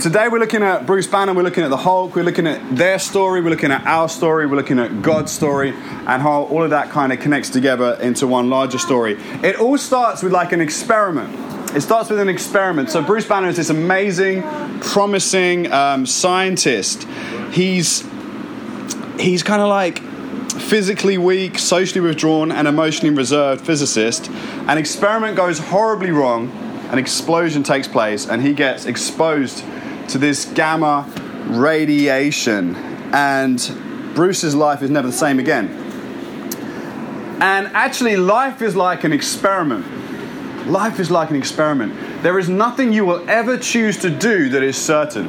today we're looking at Bruce Banner, we're looking at the Hulk, we're looking at their story, we're looking at our story, we're looking at God's story, and how all of that kind of connects together into one larger story. It all starts with like an experiment. It starts with an experiment. So Bruce Banner is this amazing, promising um, scientist. He's he's kind of like physically weak, socially withdrawn, and emotionally reserved physicist. An experiment goes horribly wrong, an explosion takes place, and he gets exposed to this gamma radiation. And Bruce's life is never the same again. And actually, life is like an experiment. Life is like an experiment. There is nothing you will ever choose to do that is certain.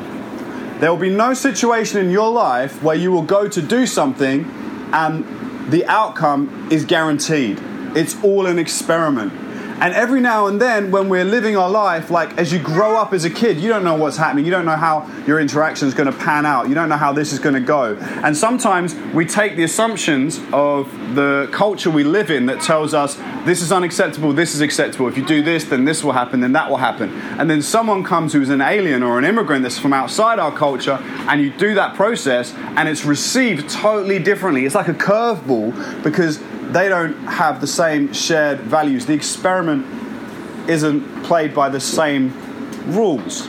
There will be no situation in your life where you will go to do something and the outcome is guaranteed. It's all an experiment. And every now and then, when we're living our life, like as you grow up as a kid, you don't know what's happening. You don't know how your interaction is going to pan out. You don't know how this is going to go. And sometimes we take the assumptions of the culture we live in that tells us this is unacceptable, this is acceptable. If you do this, then this will happen, then that will happen. And then someone comes who's an alien or an immigrant that's from outside our culture, and you do that process, and it's received totally differently. It's like a curveball because they don't have the same shared values. The experiment isn't played by the same rules.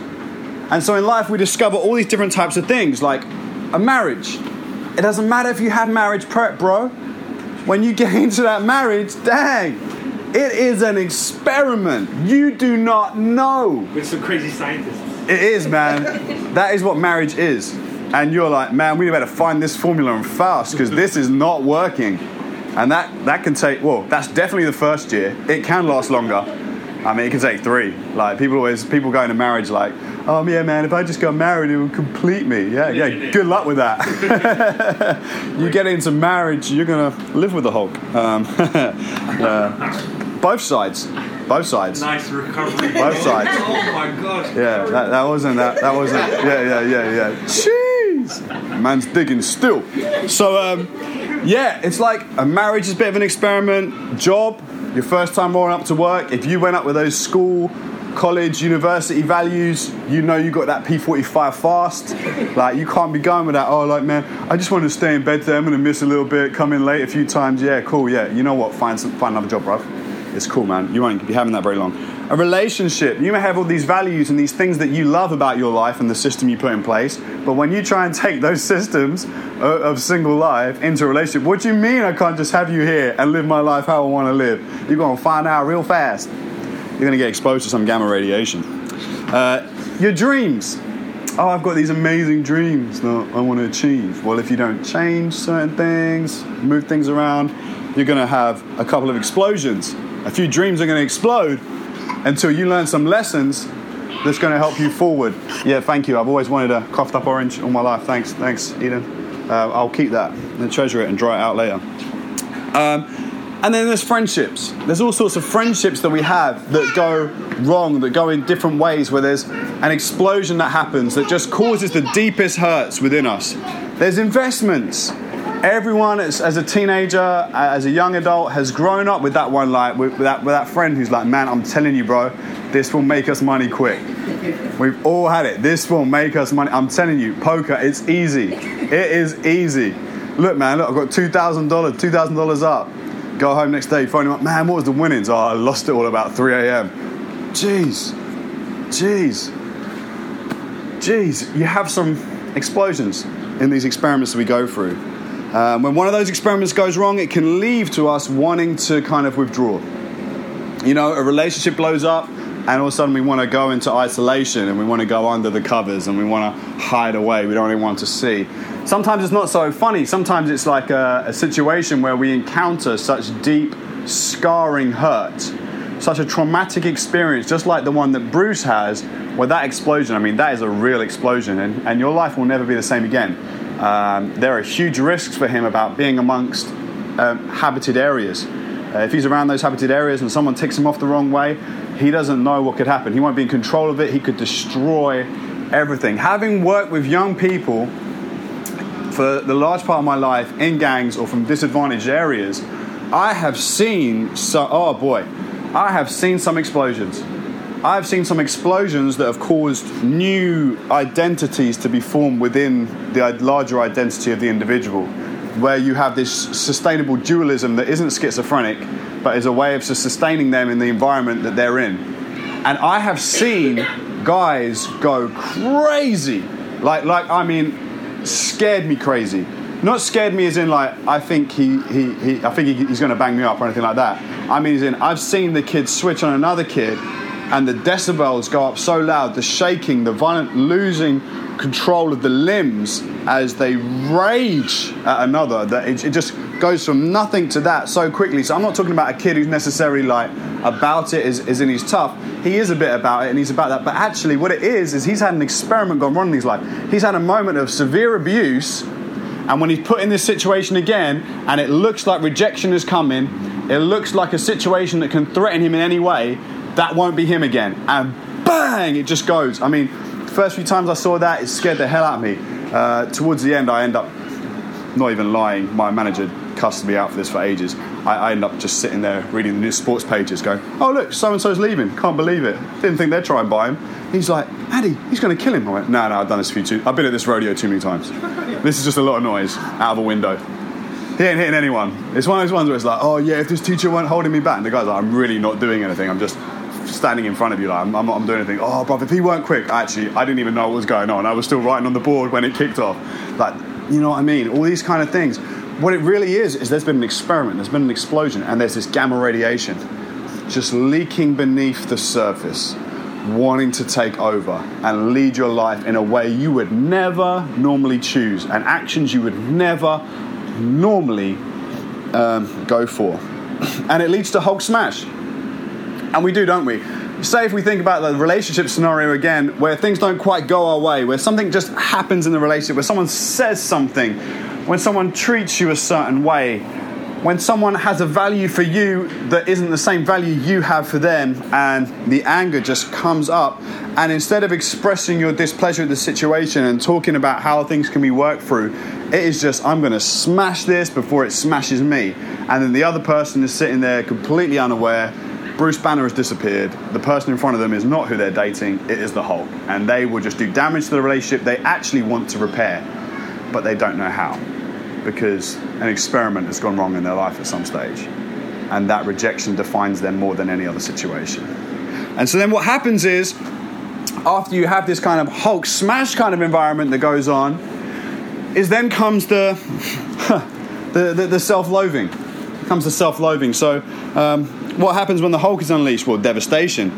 And so in life, we discover all these different types of things, like a marriage. It doesn't matter if you had marriage prep, bro. When you get into that marriage, dang, it is an experiment. You do not know. With some crazy scientists. It is, man. that is what marriage is. And you're like, man, we better find this formula and fast because this is not working and that that can take well that's definitely the first year. It can last longer. I mean it can take three. Like people always people go into marriage like oh yeah man if i just got married it would complete me. Yeah yeah good luck with that. You get into marriage you're gonna live with the hulk. Um, uh, both sides. Both sides. Nice recovery. Both sides. Oh my god. Yeah that, that wasn't that that wasn't yeah yeah yeah yeah. Jeez. Man's digging still. So um yeah, it's like a marriage is a bit of an experiment. Job, your first time rolling up to work. If you went up with those school, college, university values, you know you got that P45 fast. Like you can't be going with that. Oh, like man, I just want to stay in bed today. I'm gonna miss a little bit, come in late a few times. Yeah, cool. Yeah, you know what? Find some, find another job, bro. It's cool, man. You won't be having that very long. A relationship, you may have all these values and these things that you love about your life and the system you put in place, but when you try and take those systems of single life into a relationship, what do you mean I can't just have you here and live my life how I want to live? You're going to find out real fast. You're going to get exposed to some gamma radiation. Uh, your dreams. Oh, I've got these amazing dreams that I want to achieve. Well, if you don't change certain things, move things around, you're going to have a couple of explosions. A few dreams are going to explode until you learn some lessons that's going to help you forward. Yeah, thank you. I've always wanted a coughed up orange all my life. Thanks, thanks, Eden. Uh, I'll keep that and treasure it and dry it out later. Um, and then there's friendships. There's all sorts of friendships that we have that go wrong, that go in different ways, where there's an explosion that happens that just causes the deepest hurts within us. There's investments everyone as, as, a teenager, as a young adult, has grown up with that one like with, with, that, with that friend who's like, man, I'm telling you, bro, this will make us money quick. We've all had it. This will make us money. I'm telling you, poker, it's easy. It is easy. Look, man, look, I've got two thousand dollars, two thousand dollars up. Go home next day, phone him up, man, what was the winnings? Oh, I lost it all about 3 a.m. Jeez, jeez, jeez. You have some explosions in these experiments that we go through. Um, when one of those experiments goes wrong, it can lead to us wanting to kind of withdraw. You know, a relationship blows up, and all of a sudden we want to go into isolation and we want to go under the covers and we want to hide away. We don't even want to see. Sometimes it's not so funny. Sometimes it's like a, a situation where we encounter such deep, scarring hurt, such a traumatic experience, just like the one that Bruce has, where that explosion, I mean, that is a real explosion, and, and your life will never be the same again. Um, there are huge risks for him about being amongst um, habited areas. Uh, if he's around those habited areas and someone takes him off the wrong way, he doesn't know what could happen. He won't be in control of it. He could destroy everything. Having worked with young people for the large part of my life in gangs or from disadvantaged areas, I have seen so. Oh boy, I have seen some explosions. I've seen some explosions that have caused new identities to be formed within the larger identity of the individual, where you have this sustainable dualism that isn't schizophrenic, but is a way of sustaining them in the environment that they're in. And I have seen guys go crazy, like, like I mean, scared me crazy. Not scared me as in like I think he, he, he I think he, he's going to bang me up or anything like that. I mean, as in I've seen the kid switch on another kid and the decibels go up so loud, the shaking, the violent losing control of the limbs as they rage at another, that it, it, just goes from nothing to that so quickly. So I'm not talking about a kid who's necessarily like about it, is, is in his tough. He is a bit about it and he's about that. But actually, what it is, is he's had an experiment gone wrong in his life. He's had a moment of severe abuse. And when he's put in this situation again, and it looks like rejection is coming, it looks like a situation that can threaten him in any way, that won't be him again. And bang, it just goes. I mean, first few times I saw that, it scared the hell out of me. Uh, towards the end, I end up not even lying. My manager cussed me out for this for ages. I, I end up just sitting there reading the new sports pages, going, "Oh look, so and so's leaving. Can't believe it. Didn't think they'd try and buy him." He's like, "Addy, he's going to kill him." I went, "No, no, I've done this a few too. I've been at this rodeo too many times. This is just a lot of noise out of a window." He ain't hitting anyone. It's one of those ones where it's like, oh yeah, if this teacher weren't holding me back, and the guy's like, I'm really not doing anything. I'm just standing in front of you, like I'm, I'm I'm doing anything. Oh, brother, if he weren't quick, actually, I didn't even know what was going on. I was still writing on the board when it kicked off. Like, you know what I mean? All these kind of things. What it really is is there's been an experiment, there's been an explosion, and there's this gamma radiation just leaking beneath the surface, wanting to take over and lead your life in a way you would never normally choose, and actions you would never normally um, go for. And it leads to Hulk smash. And we do, don't we? Say if we think about the relationship scenario again, where things don't quite go our way, where something just happens in the relationship, where someone says something, when someone treats you a certain way, when someone has a value for you that isn't the same value you have for them, and the anger just comes up, and instead of expressing your displeasure with the situation and talking about how things can be worked through, it is just, I'm to smash this before it smashes me. And then the other person is sitting there completely unaware Bruce Banner has disappeared. The person in front of them is not who they're dating, it is the Hulk. And they will just do damage to the relationship they actually want to repair, but they don't know how because an experiment has gone wrong in their life at some stage. And that rejection defines them more than any other situation. And so then what happens is, after you have this kind of Hulk smash kind of environment that goes on, is then comes the, the, the, the self loathing. Comes the self loathing. So, um, what happens when the Hulk is unleashed? Well, devastation.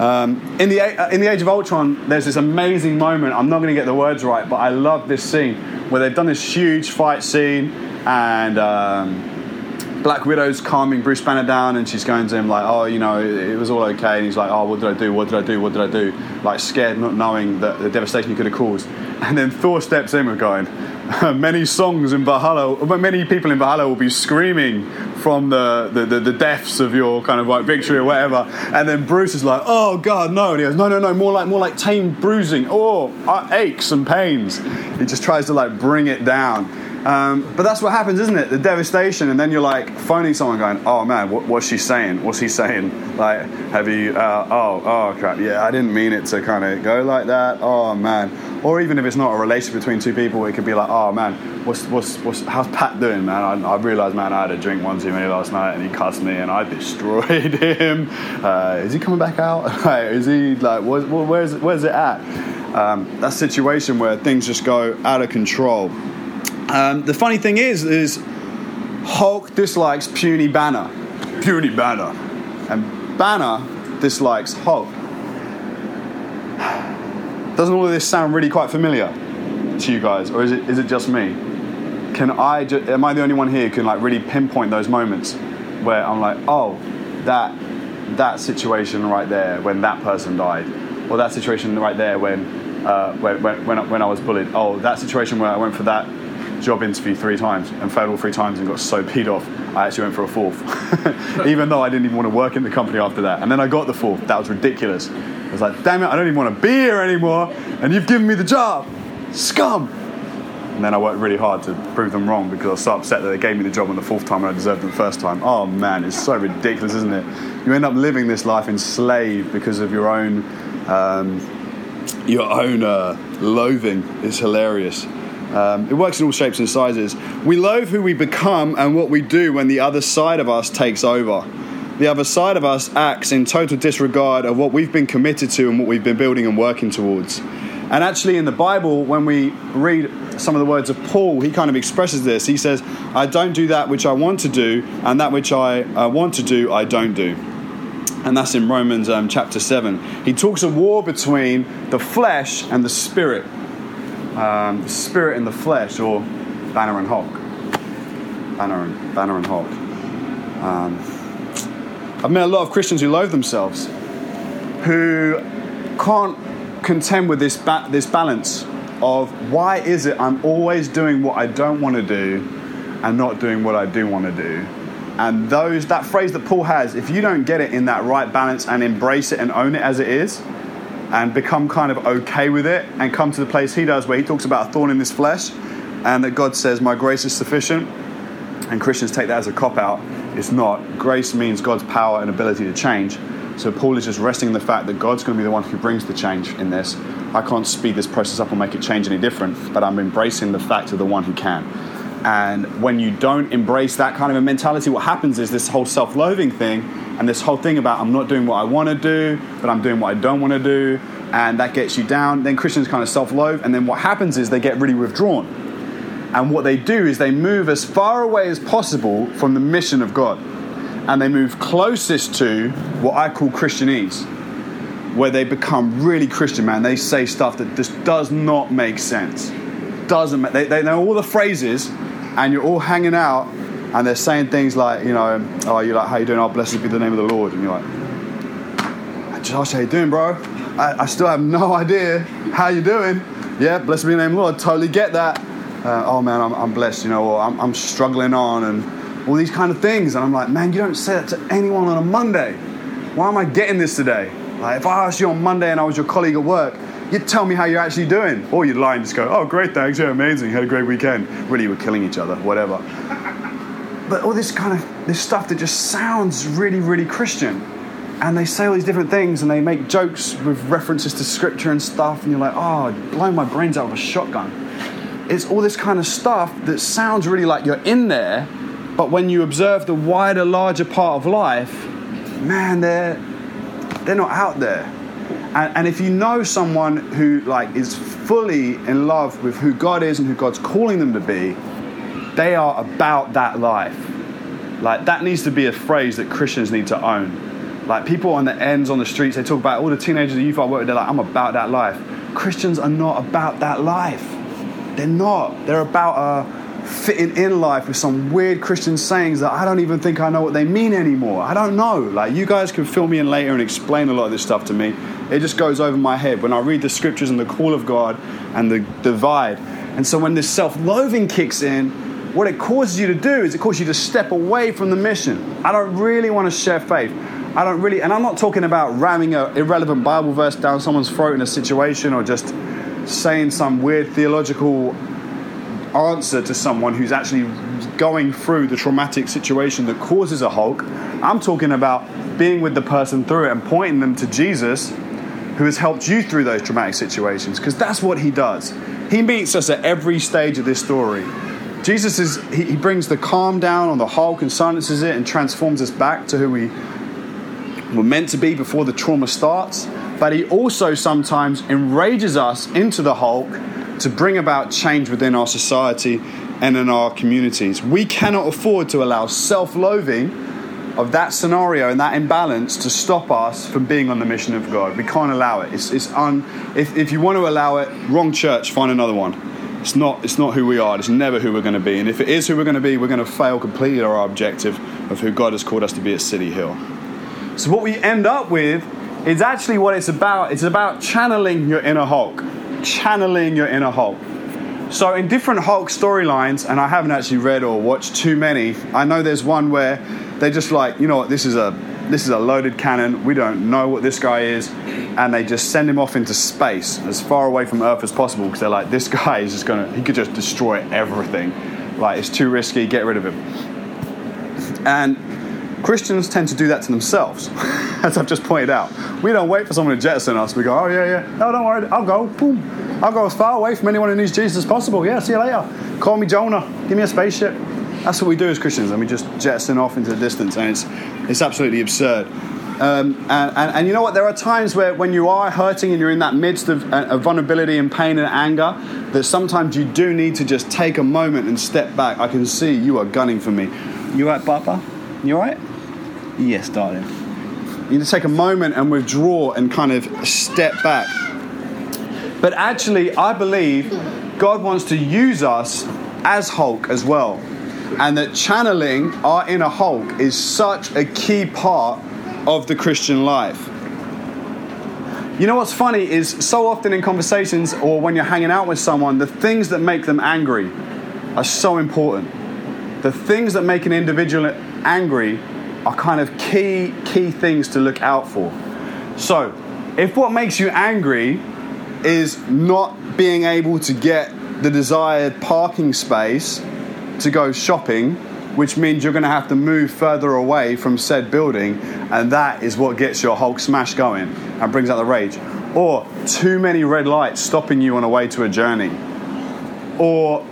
Um, in the uh, in the Age of Ultron, there's this amazing moment. I'm not going to get the words right, but I love this scene where they've done this huge fight scene, and um, Black Widow's calming Bruce Banner down, and she's going to him like, "Oh, you know, it, it was all okay." And he's like, "Oh, what did I do? What did I do? What did I do?" Like scared, not knowing that the devastation he could have caused. And then Thor steps in with going, many songs in Valhalla, many people in Valhalla will be screaming from the, the, the, the, depths of your kind of like victory or whatever. And then Bruce is like, oh God, no. And he goes, no, no, no, more like, more like tame bruising. Oh, uh, aches and pains. He just tries to like bring it down. Um, but that's what happens, isn't it? The devastation, and then you're like phoning someone, going, "Oh man, what, what's she saying? What's he saying? Like, have you? Uh, oh, oh crap! Yeah, I didn't mean it to kind of go like that. Oh man." Or even if it's not a relationship between two people, it could be like, "Oh man, what's what's, what's how's Pat doing, man? I, I realized, man, I had a drink one too many last night, and he cussed me, and I destroyed him. Uh, is he coming back out? is he like, what, where's where's it at? Um, that situation where things just go out of control. Um, the funny thing is, is Hulk dislikes puny Banner, puny Banner, and Banner dislikes Hulk. Doesn't all of this sound really quite familiar to you guys, or is it is it just me? Can I? Ju- am I the only one here who can like really pinpoint those moments where I'm like, oh, that that situation right there when that person died, or that situation right there when uh, when, when, when I was bullied. Oh, that situation where I went for that job interview three times and failed all three times and got so peed off, I actually went for a fourth. even though I didn't even want to work in the company after that. And then I got the fourth. That was ridiculous. I was like, damn it, I don't even want to be here anymore, and you've given me the job. Scum. And then I worked really hard to prove them wrong because I was so upset that they gave me the job on the fourth time and I deserved it the first time. Oh man, it's so ridiculous, isn't it? You end up living this life enslaved because of your own, um, your own uh, loathing. It's hilarious. Um, it works in all shapes and sizes. We loathe who we become and what we do when the other side of us takes over. The other side of us acts in total disregard of what we've been committed to and what we've been building and working towards. And actually, in the Bible, when we read some of the words of Paul, he kind of expresses this. He says, I don't do that which I want to do, and that which I uh, want to do, I don't do. And that's in Romans um, chapter 7. He talks a war between the flesh and the spirit um, spirit in the flesh, or Banner and Hulk. Banner and, Banner and Hulk. Um, I've met a lot of Christians who loathe themselves, who can't contend with this, ba- this balance of why is it I'm always doing what I don't want to do and not doing what I do want to do. And those that phrase that Paul has, if you don't get it in that right balance and embrace it and own it as it is, and become kind of okay with it and come to the place he does where he talks about a thorn in his flesh and that God says, My grace is sufficient. And Christians take that as a cop out. It's not. Grace means God's power and ability to change. So Paul is just resting in the fact that God's going to be the one who brings the change in this. I can't speed this process up or make it change any different, but I'm embracing the fact of the one who can. And when you don't embrace that kind of a mentality, what happens is this whole self loathing thing and this whole thing about I'm not doing what I want to do, but I'm doing what I don't want to do, and that gets you down. Then Christians kind of self loathe, and then what happens is they get really withdrawn. And what they do is they move as far away as possible from the mission of God. And they move closest to what I call Christianese, where they become really Christian, man. They say stuff that just does not make sense. Doesn't make, they, they know all the phrases, and you're all hanging out and they're saying things like, you know, oh, you're like, how you doing? Oh, blessed be the name of the Lord. And you're like, Josh, how you doing, bro? I, I still have no idea how you doing. Yeah, blessed be the name of the Lord. Totally get that. Uh, oh man, I'm, I'm, blessed, you know, or I'm, I'm struggling on and all these kind of things. And I'm like, man, you don't say that to anyone on a Monday. Why am I getting this today? Like, if I asked you on Monday and I was your colleague at work, you'd tell me how you're actually doing. Or you'd lie and just go, oh, great, thanks, yeah, amazing, had a great weekend. Really, you were killing each other, whatever but all this kind of this stuff that just sounds really, really Christian. And they say all these different things and they make jokes with references to scripture and stuff, and you're like, oh, blowing my brains out with a shotgun. It's all this kind of stuff that sounds really like you're in there, but when you observe the wider, larger part of life, man, they're they're not out there. And, and if you know someone who like is fully in love with who God is and who God's calling them to be, they are about that life. Like, that needs to be a phrase that Christians need to own. Like, people on the ends, on the streets, they talk about all the teenagers, the youth I work with, they're like, I'm about that life. Christians are not about that life. They're not. They're about uh, fitting in life with some weird Christian sayings that I don't even think I know what they mean anymore. I don't know. Like, you guys can fill me in later and explain a lot of this stuff to me. It just goes over my head when I read the scriptures and the call of God and the divide. And so when this self loathing kicks in, what it causes you to do is it causes you to step away from the mission. I don't really want to share faith. I don't really, and I'm not talking about ramming an irrelevant Bible verse down someone's throat in a situation or just saying some weird theological answer to someone who's actually going through the traumatic situation that causes a Hulk. I'm talking about being with the person through it and pointing them to Jesus who has helped you through those traumatic situations because that's what he does. He meets us at every stage of this story. Jesus is, he, he brings the calm down on the Hulk and silences it and transforms us back to who we were meant to be before the trauma starts. But he also sometimes enrages us into the Hulk to bring about change within our society and in our communities. We cannot afford to allow self loathing of that scenario and that imbalance to stop us from being on the mission of God. We can't allow it. It's, it's un, if, if you want to allow it, wrong church, find another one. It's not, it's not who we are. It's never who we're going to be. And if it is who we're going to be, we're going to fail completely our objective of who God has called us to be at City Hill. So, what we end up with is actually what it's about. It's about channeling your inner Hulk. Channeling your inner Hulk. So, in different Hulk storylines, and I haven't actually read or watched too many, I know there's one where they're just like, you know what, this is a this is a loaded cannon. We don't know what this guy is. And they just send him off into space as far away from Earth as possible because they're like, this guy is just going to, he could just destroy everything. Like, it's too risky, get rid of him. And Christians tend to do that to themselves, as I've just pointed out. We don't wait for someone to jettison us. We go, oh, yeah, yeah, no, don't worry, I'll go, boom. I'll go as far away from anyone who needs Jesus as possible. Yeah, see you later. Call me Jonah, give me a spaceship. That's what we do as Christians, and we just jettison off into the distance, and it's, it's absolutely absurd. Um, and, and, and, you know what? There are times where when you are hurting and you're in that midst of, uh, of, vulnerability and pain and anger, that sometimes you do need to just take a moment and step back. I can see you are gunning for me. You right, Papa? You right? Yes, darling. You need to take a moment and withdraw and kind of step back. But actually, I believe God wants to use us as Hulk as well and that channeling our inner Hulk is such a key part of the Christian life. You know what's funny is so often in conversations or when you're hanging out with someone, the things that make them angry are so important. The things that make an individual angry are kind of key, key things to look out for. So, if what makes you angry is not being able to get the desired parking space to go shopping, which means you're going to have to move further away from said building, and that is what gets your Hulk smash going and brings out the rage. Or too many red lights stopping you on a way to a journey. Or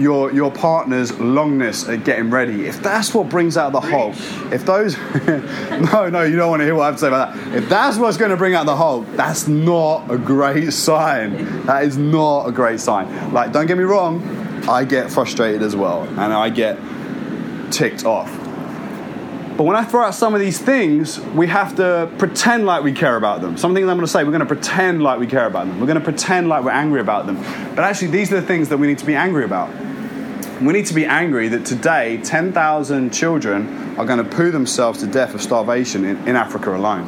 your your partner's longness at getting ready. If that's what brings out the Hulk, if those no no you don't want to hear what I have to say about that. If that's what's going to bring out the Hulk, that's not a great sign. That is not a great sign. Like don't get me wrong, I get frustrated as well and I get ticked off. But when I throw out some of these things, we have to pretend like we care about them. Some things I'm going to say, we're going to pretend like we care about them. We're going to pretend like we're angry about them. But actually, these are the things that we need to be angry about. We need to be angry that today 10,000 children are going to poo themselves to death of starvation in, in Africa alone.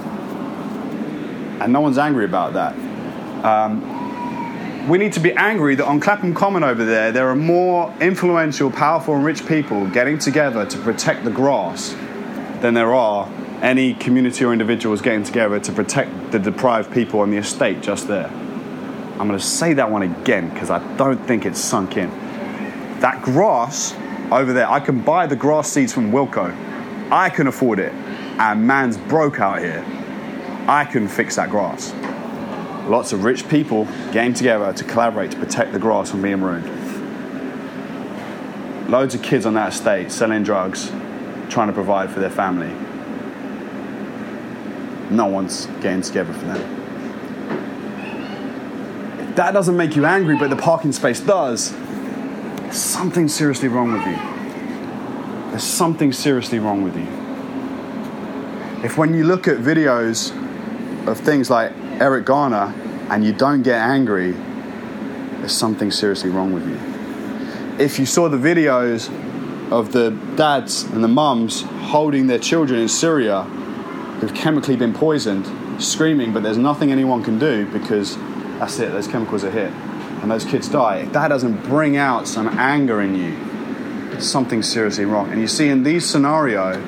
And no one's angry about that. Um, we need to be angry that on Clapham Common over there, there are more influential, powerful, and rich people getting together to protect the grass than there are any community or individuals getting together to protect the deprived people on the estate just there. I'm going to say that one again because I don't think it's sunk in. That grass over there, I can buy the grass seeds from Wilko. I can afford it. And man's broke out here. I can fix that grass lots of rich people getting together to collaborate to protect the grass from being ruined. Loads of kids on that estate selling drugs, trying to provide for their family. No one's getting together for them. That doesn't make you angry, but the parking space does, there's something seriously wrong with you. There's something seriously wrong with you. If when you look at videos of things like Eric Garner and you don't get angry, there's something seriously wrong with you. If you saw the videos of the dads and the mums holding their children in Syria who've chemically been poisoned, screaming, but there's nothing anyone can do because that's it, those chemicals are hit and those kids die, if that doesn't bring out some anger in you, something seriously wrong. And you see, in these scenario,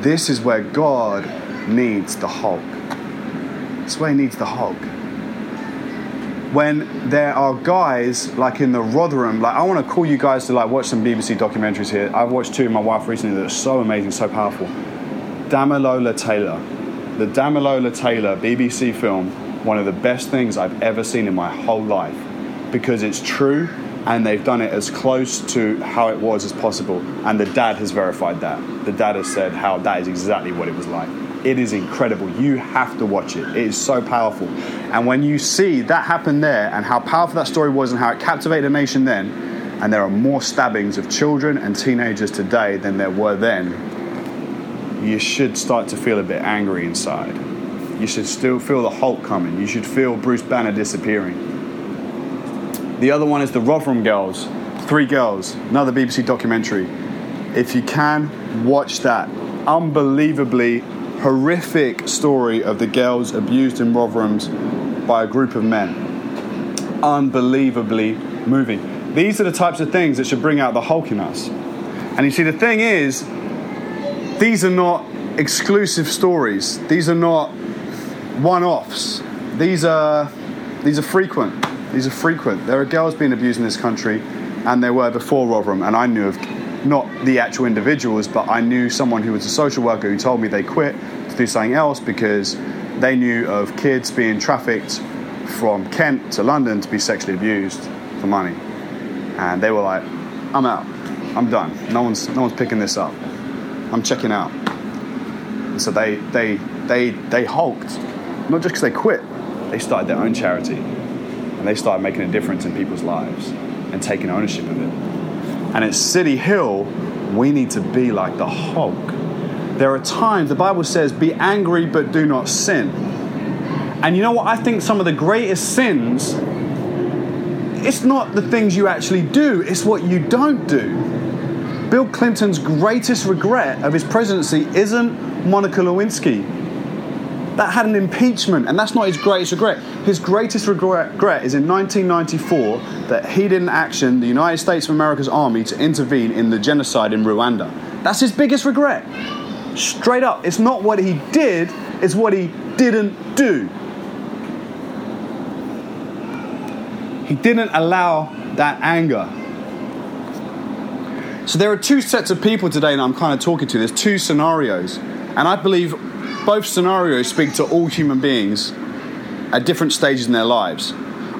this is where God needs the Hulk. He needs the Hulk. When there are guys like in the Rotherham, like I want to call you guys to like watch some BBC documentaries here. I've watched two with my wife recently that are so amazing, so powerful. Damilola Taylor, the Damilola Taylor BBC film, one of the best things I've ever seen in my whole life because it's true and they've done it as close to how it was as possible. And the dad has verified that. The dad has said how that is exactly what it was like. It is incredible. You have to watch it. It is so powerful. And when you see that happen there and how powerful that story was and how it captivated a nation then, and there are more stabbings of children and teenagers today than there were then, you should start to feel a bit angry inside. You should still feel the Hulk coming. You should feel Bruce Banner disappearing. The other one is the Rotherham Girls. Three girls, another BBC documentary. If you can, watch that. Unbelievably horrific story of the girls abused in Rotherham's by a group of men. Unbelievably moving. These are the types of things that should bring out the Hulk in us. And you see, the thing is, these are not exclusive stories. These are not one-offs. These are these are frequent. These are frequent. There are girls being abused in this country, and there were before Rotherham, and I knew of not the actual individuals, but I knew someone who was a social worker who told me they quit to do something else because they knew of kids being trafficked from Kent to London to be sexually abused for money, and they were like, "I'm out. I'm done. No one's no one's picking this up. I'm checking out." And so they they they they hulked, not just because they quit, they started their own charity, and they started making a difference in people's lives and taking ownership of it. And at City Hill, we need to be like the Hulk. There are times the Bible says, "Be angry, but do not sin." And you know what? I think some of the greatest sins, it's not the things you actually do, it's what you don't do. Bill Clinton's greatest regret of his presidency isn't Monica Lewinsky. That had an impeachment, and that's not his greatest regret. His greatest regret, is in 1994 that he didn't action the United States of America's army to intervene in the genocide in Rwanda. That's his biggest regret. Straight up. It's not what he did, it's what he didn't do. He didn't allow that anger. So there are two sets of people today that I'm kind of talking to. There's two scenarios. And I believe both scenarios speak to all human beings at different stages in their lives.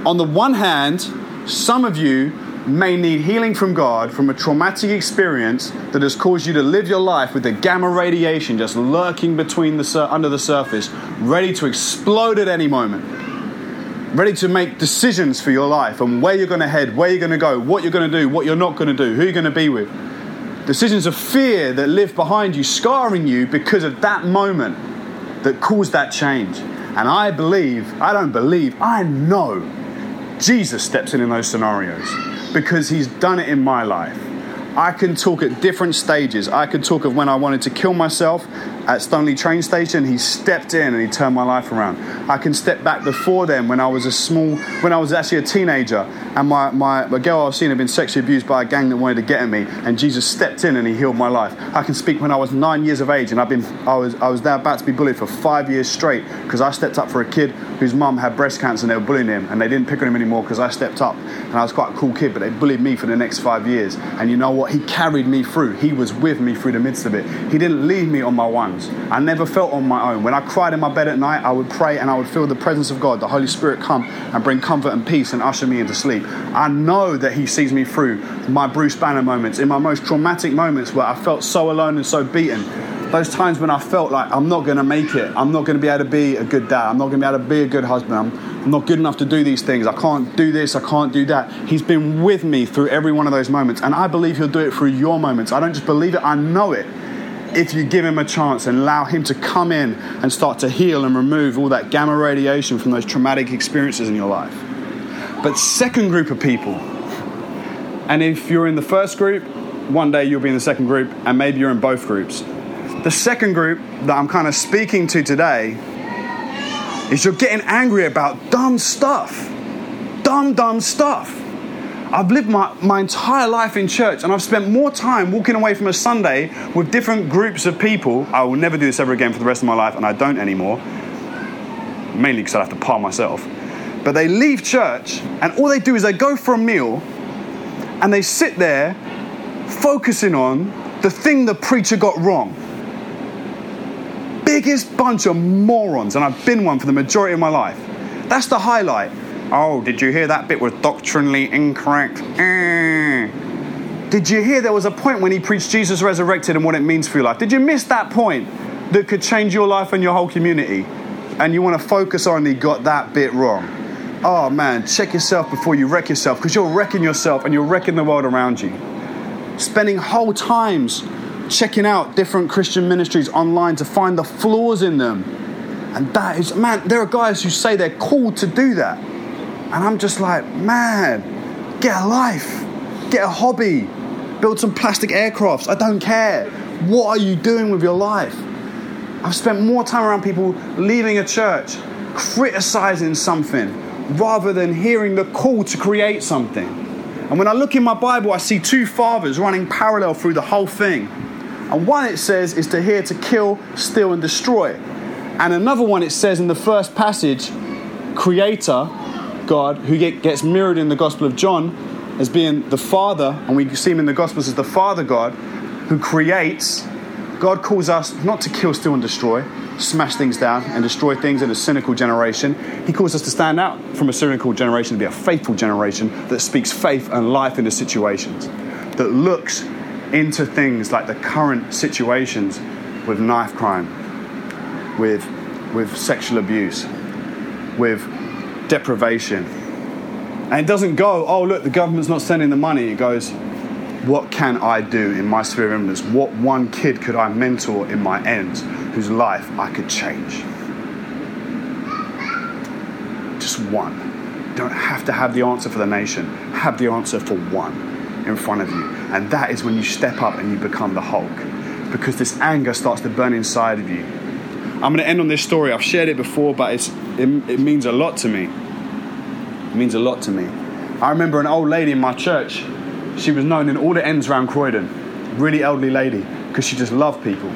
On the one hand, some of you may need healing from God from a traumatic experience that has caused you to live your life with the gamma radiation just lurking between the sur- under the surface, ready to explode at any moment. Ready to make decisions for your life and where you're going to head, where you're going to go, what you're going to do, what you're not going to do, who you're going to be with. Decisions of fear that live behind you, scarring you because of that moment that caused that change. And I believe, I don't believe, I know Jesus steps in in those scenarios because he's done it in my life. I can talk at different stages. I could talk of when I wanted to kill myself at Stoneleigh train station. He stepped in and he turned my life around. I can step back before then when I was a small, when I was actually a teenager and my, my, the girl I was seeing had been sexually abused by a gang that wanted to get at me and Jesus stepped in and he healed my life. I can speak when I was nine years of age and I've been, I was, I was now about to be bullied for five years straight because I stepped up for a kid whose mum had breast cancer and they were bullying him and they didn't pick on him anymore because I stepped up and I was quite a cool kid but they bullied me for the next five years and you know what? He carried me through. He was with me through the midst of it. He didn't leave me on my ones. I never felt on my own. When I cried in my bed at night, I would pray and I would feel the presence of God, the Holy Spirit come and bring comfort and peace and usher me into sleep. I know that He sees me through my Bruce Banner moments, in my most traumatic moments where I felt so alone and so beaten. Those times when I felt like I'm not going to make it, I'm not going to be able to be a good dad, I'm not going to be able to be a good husband, I'm, I'm not good enough to do these things, I can't do this, I can't do that. He's been with me through every one of those moments, and I believe He'll do it through your moments. I don't just believe it, I know it if you give him a chance and allow him to come in and start to heal and remove all that gamma radiation from those traumatic experiences in your life. But, second group of people, and if you're in the first group, one day you'll be in the second group, and maybe you're in both groups. The second group that I'm kind of speaking to today is you're getting angry about dumb stuff. Dumb, dumb stuff. I've lived my, my entire life in church and I've spent more time walking away from a Sunday with different groups of people. I will never do this ever again for the rest of my life, and I don't anymore. Mainly because I have to par myself. But they leave church and all they do is they go for a meal and they sit there focusing on the thing the preacher got wrong. Biggest bunch of morons, and I've been one for the majority of my life. That's the highlight. Oh, did you hear that bit was doctrinally incorrect? Eh. Did you hear there was a point when he preached Jesus resurrected and what it means for your life? Did you miss that point that could change your life and your whole community? And you want to focus on he got that bit wrong. Oh man, check yourself before you wreck yourself because you're wrecking yourself and you're wrecking the world around you. Spending whole times checking out different Christian ministries online to find the flaws in them. And that is, man, there are guys who say they're called to do that. And I'm just like, man, get a life, get a hobby, build some plastic aircrafts. I don't care. What are you doing with your life? I've spent more time around people leaving a church, criticizing something, rather than hearing the call to create something. And when I look in my Bible, I see two fathers running parallel through the whole thing. And one it says is to here to kill, steal, and destroy. And another one it says in the first passage, Creator, God, who get, gets mirrored in the Gospel of John as being the Father, and we see him in the Gospels as the Father God, who creates. God calls us not to kill, steal, and destroy, smash things down, and destroy things in a cynical generation. He calls us to stand out from a cynical generation, to be a faithful generation that speaks faith and life into situations, that looks into things like the current situations with knife crime, with, with sexual abuse, with deprivation. And it doesn't go, oh, look, the government's not sending the money. It goes, what can I do in my sphere of influence? What one kid could I mentor in my ends whose life I could change? Just one. Don't have to have the answer for the nation, have the answer for one in front of you. And that is when you step up and you become the Hulk. Because this anger starts to burn inside of you. I'm going to end on this story. I've shared it before, but it's, it, it means a lot to me. It means a lot to me. I remember an old lady in my church. She was known in all the ends around Croydon. Really elderly lady, because she just loved people.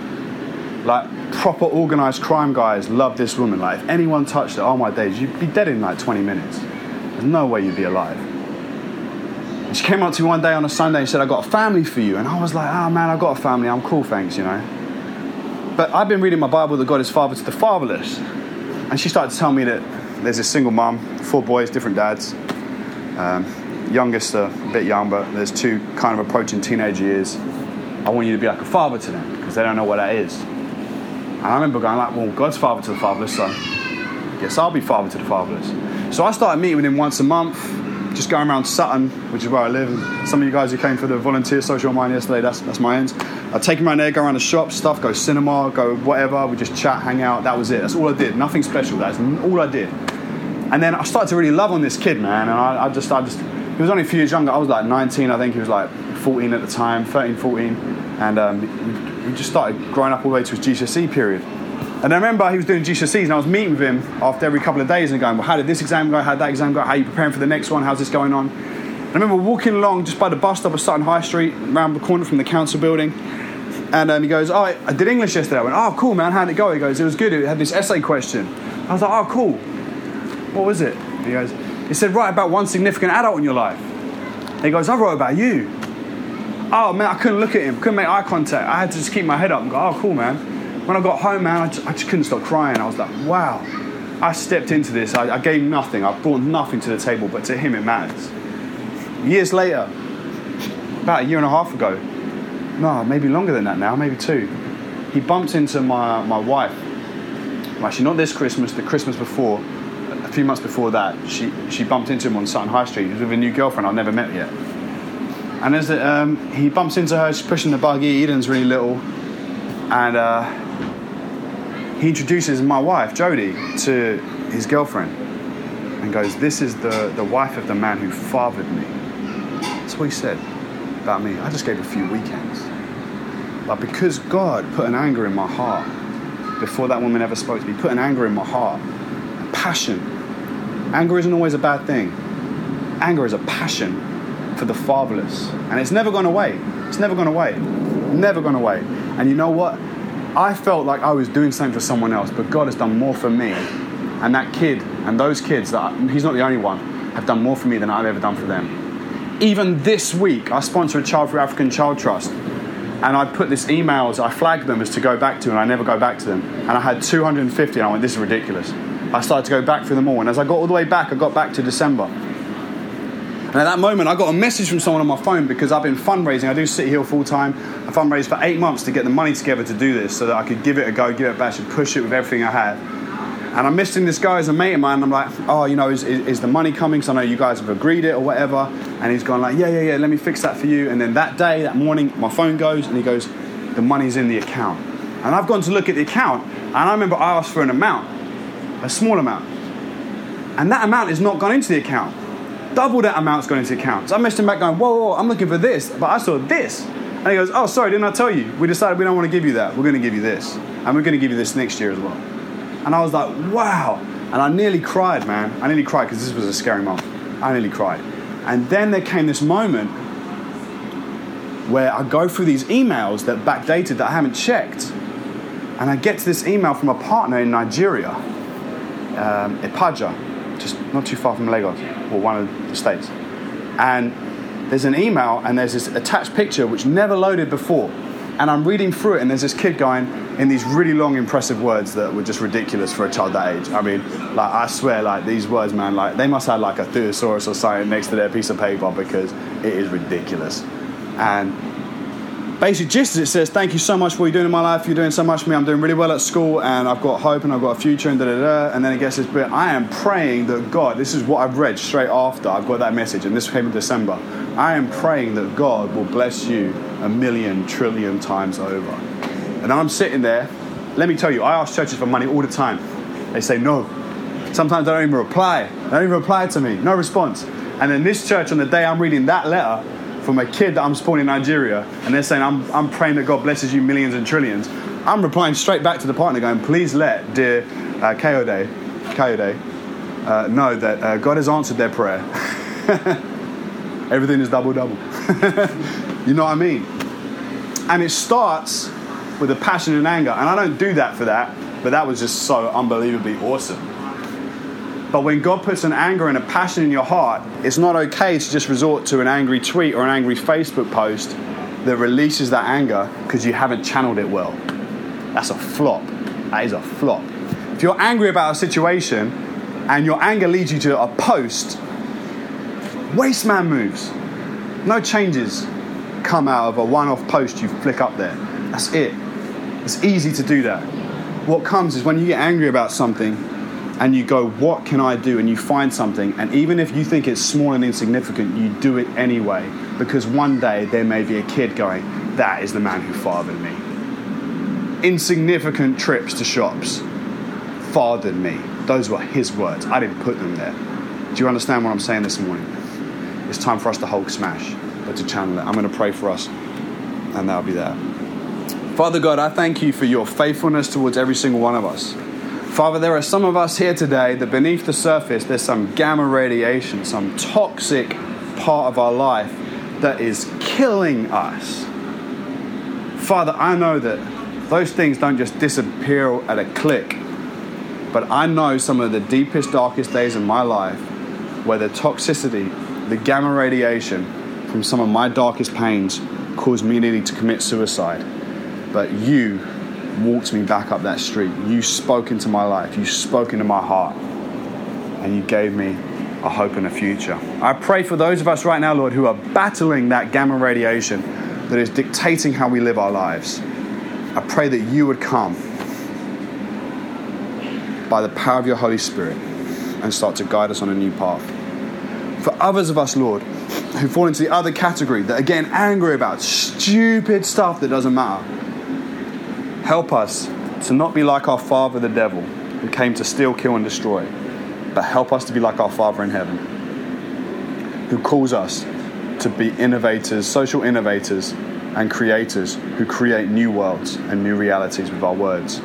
Like proper organized crime guys loved this woman. Like if anyone touched her, oh my days, you'd be dead in like 20 minutes. There's no way you'd be alive. And she came up to me one day on a Sunday and said, I got a family for you. And I was like, oh man, I got a family. I'm cool, thanks, you know. But I've been reading my Bible that God is father to the fatherless. And she started to tell me that there's a single mum, four boys, different dads. Um, youngest a bit young, but there's two kind of approaching teenage years. I want you to be like a father to them because they don't know what that is. And I remember going like, well, God's father to the fatherless, so yes, I'll be father to the fatherless. So I started meeting with him once a month, just going around Sutton, which is where I live. And some of you guys who came for the volunteer social mine yesterday, that's, that's my end. I take him around there, go around the shops, stuff, go cinema, go whatever. We just chat, hang out. That was it. That's all I did. Nothing special. That's all I did. And then I started to really love on this kid, man. And I, I just, I just, he was only a few years younger. I was like 19, I think. He was like 14 at the time, 13, 14. And um, we just started growing up all the way to his GCSE period. And I remember he was doing GCSEs, and I was meeting with him after every couple of days and going, Well, how did this exam go? How did that exam go? How are you preparing for the next one? How's this going on? And I remember walking along just by the bus stop of Sutton High Street, around the corner from the council building. And um, he goes, Oh, I did English yesterday. I went, Oh, cool, man. How'd it go? He goes, It was good. It had this essay question. I was like, Oh, cool. What was it? He goes, He said, Write about one significant adult in your life. He goes, I wrote about you. Oh, man, I couldn't look at him, couldn't make eye contact. I had to just keep my head up and go, Oh, cool, man. When I got home, man, I just, I just couldn't stop crying. I was like, Wow. I stepped into this. I, I gave nothing. I brought nothing to the table, but to him, it matters. Years later, about a year and a half ago, no, maybe longer than that now, maybe two, he bumped into my, my wife. Actually, not this Christmas, the Christmas before, a few months before that, she, she bumped into him on Sutton High Street. He was with a new girlfriend I'd never met yet. And as the, um, he bumps into her, she's pushing the buggy, Eden's really little, and uh, he introduces my wife, Jody to his girlfriend and goes, This is the, the wife of the man who fathered me. That's what he said about me. I just gave a few weekends. But because God put an anger in my heart before that woman ever spoke to me, put an anger in my heart, a passion. Anger isn't always a bad thing. Anger is a passion for the fatherless. And it's never gone away. It's never gone away. Never gone away. And you know what? I felt like I was doing something for someone else, but God has done more for me. And that kid and those kids, that he's not the only one, have done more for me than I've ever done for them. Even this week, I sponsor a Child for African Child Trust. And I put this emails, I flagged them as to go back to, and I never go back to them. And I had 250, and I went, this is ridiculous. I started to go back through them all. And as I got all the way back, I got back to December. And at that moment, I got a message from someone on my phone because I've been fundraising. I do City Hill full time. I fundraised for eight months to get the money together to do this so that I could give it a go, give it a bash, and push it with everything I had. And I'm missing this guy as a mate of mine. I'm like, oh, you know, is, is, is the money coming? Because I know you guys have agreed it or whatever. And he's gone like, yeah, yeah, yeah, let me fix that for you. And then that day, that morning, my phone goes and he goes, the money's in the account. And I've gone to look at the account. And I remember I asked for an amount, a small amount. And that amount is not gone into the account. Double that amount's gone into accounts. I messaged him back going, whoa, whoa, I'm looking for this. But I saw this. And he goes, oh, sorry, didn't I tell you? We decided we don't want to give you that. We're going to give you this. And we're going to give you this next year as well. And I was like, wow. And I nearly cried, man. I nearly cried because this was a scary month. I nearly cried. And then there came this moment where I go through these emails that backdated that I haven't checked. And I get to this email from a partner in Nigeria, um, Ipaja, just not too far from Lagos, or one of the states. And there's an email and there's this attached picture which never loaded before. And I'm reading through it, and there's this kid going in these really long, impressive words that were just ridiculous for a child that age. I mean, like I swear, like these words, man, like they must have like a thesaurus or something next to their piece of paper because it is ridiculous. And basically, just as it says, "Thank you so much for what you're doing in my life. You're doing so much for me. I'm doing really well at school, and I've got hope, and I've got a future, and da da da." And then it gets this bit. I am praying that God. This is what I've read straight after I've got that message, and this came in December. I am praying that God will bless you a million trillion times over. And I'm sitting there. Let me tell you, I ask churches for money all the time. They say no. Sometimes they don't even reply. They don't even reply to me. No response. And in this church, on the day I'm reading that letter from a kid that I'm supporting in Nigeria, and they're saying, I'm, I'm praying that God blesses you millions and trillions, I'm replying straight back to the partner going, please let dear uh, Kayode, Kayode uh, know that uh, God has answered their prayer. Everything is double double. you know what I mean? And it starts with a passion and anger. And I don't do that for that, but that was just so unbelievably awesome. But when God puts an anger and a passion in your heart, it's not okay to just resort to an angry tweet or an angry Facebook post that releases that anger because you haven't channeled it well. That's a flop. That is a flop. If you're angry about a situation and your anger leads you to a post, waste man moves. No changes come out of a one off post you flick up there. That's it. It's easy to do that. What comes is when you get angry about something and you go, What can I do? and you find something, and even if you think it's small and insignificant, you do it anyway because one day there may be a kid going, That is the man who fathered me. Insignificant trips to shops fathered me. Those were his words. I didn't put them there. Do you understand what I'm saying this morning? It's time for us to Hulk smash, but to channel it. I'm going to pray for us, and that'll be that. Father God, I thank you for your faithfulness towards every single one of us. Father, there are some of us here today that beneath the surface there's some gamma radiation, some toxic part of our life that is killing us. Father, I know that those things don't just disappear at a click, but I know some of the deepest, darkest days in my life where the toxicity, the gamma radiation from some of my darkest pains caused me nearly to commit suicide. But you walked me back up that street. You spoke into my life. You spoke into my heart. And you gave me a hope and a future. I pray for those of us right now, Lord, who are battling that gamma radiation that is dictating how we live our lives. I pray that you would come by the power of your Holy Spirit and start to guide us on a new path. For others of us, Lord, who fall into the other category that getting angry about stupid stuff that doesn't matter, help us to not be like our father, the devil, who came to steal, kill, and destroy, but help us to be like our Father in heaven, who calls us to be innovators, social innovators, and creators who create new worlds and new realities with our words.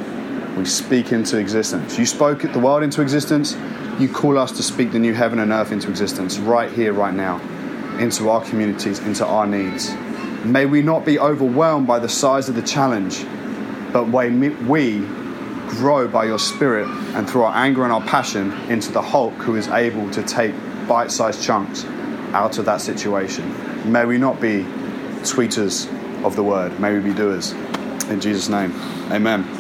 We speak into existence. You spoke the world into existence. You call us to speak the new heaven and earth into existence right here, right now, into our communities, into our needs. May we not be overwhelmed by the size of the challenge, but may we grow by your spirit and through our anger and our passion into the Hulk who is able to take bite sized chunks out of that situation. May we not be tweeters of the word, may we be doers. In Jesus' name, amen.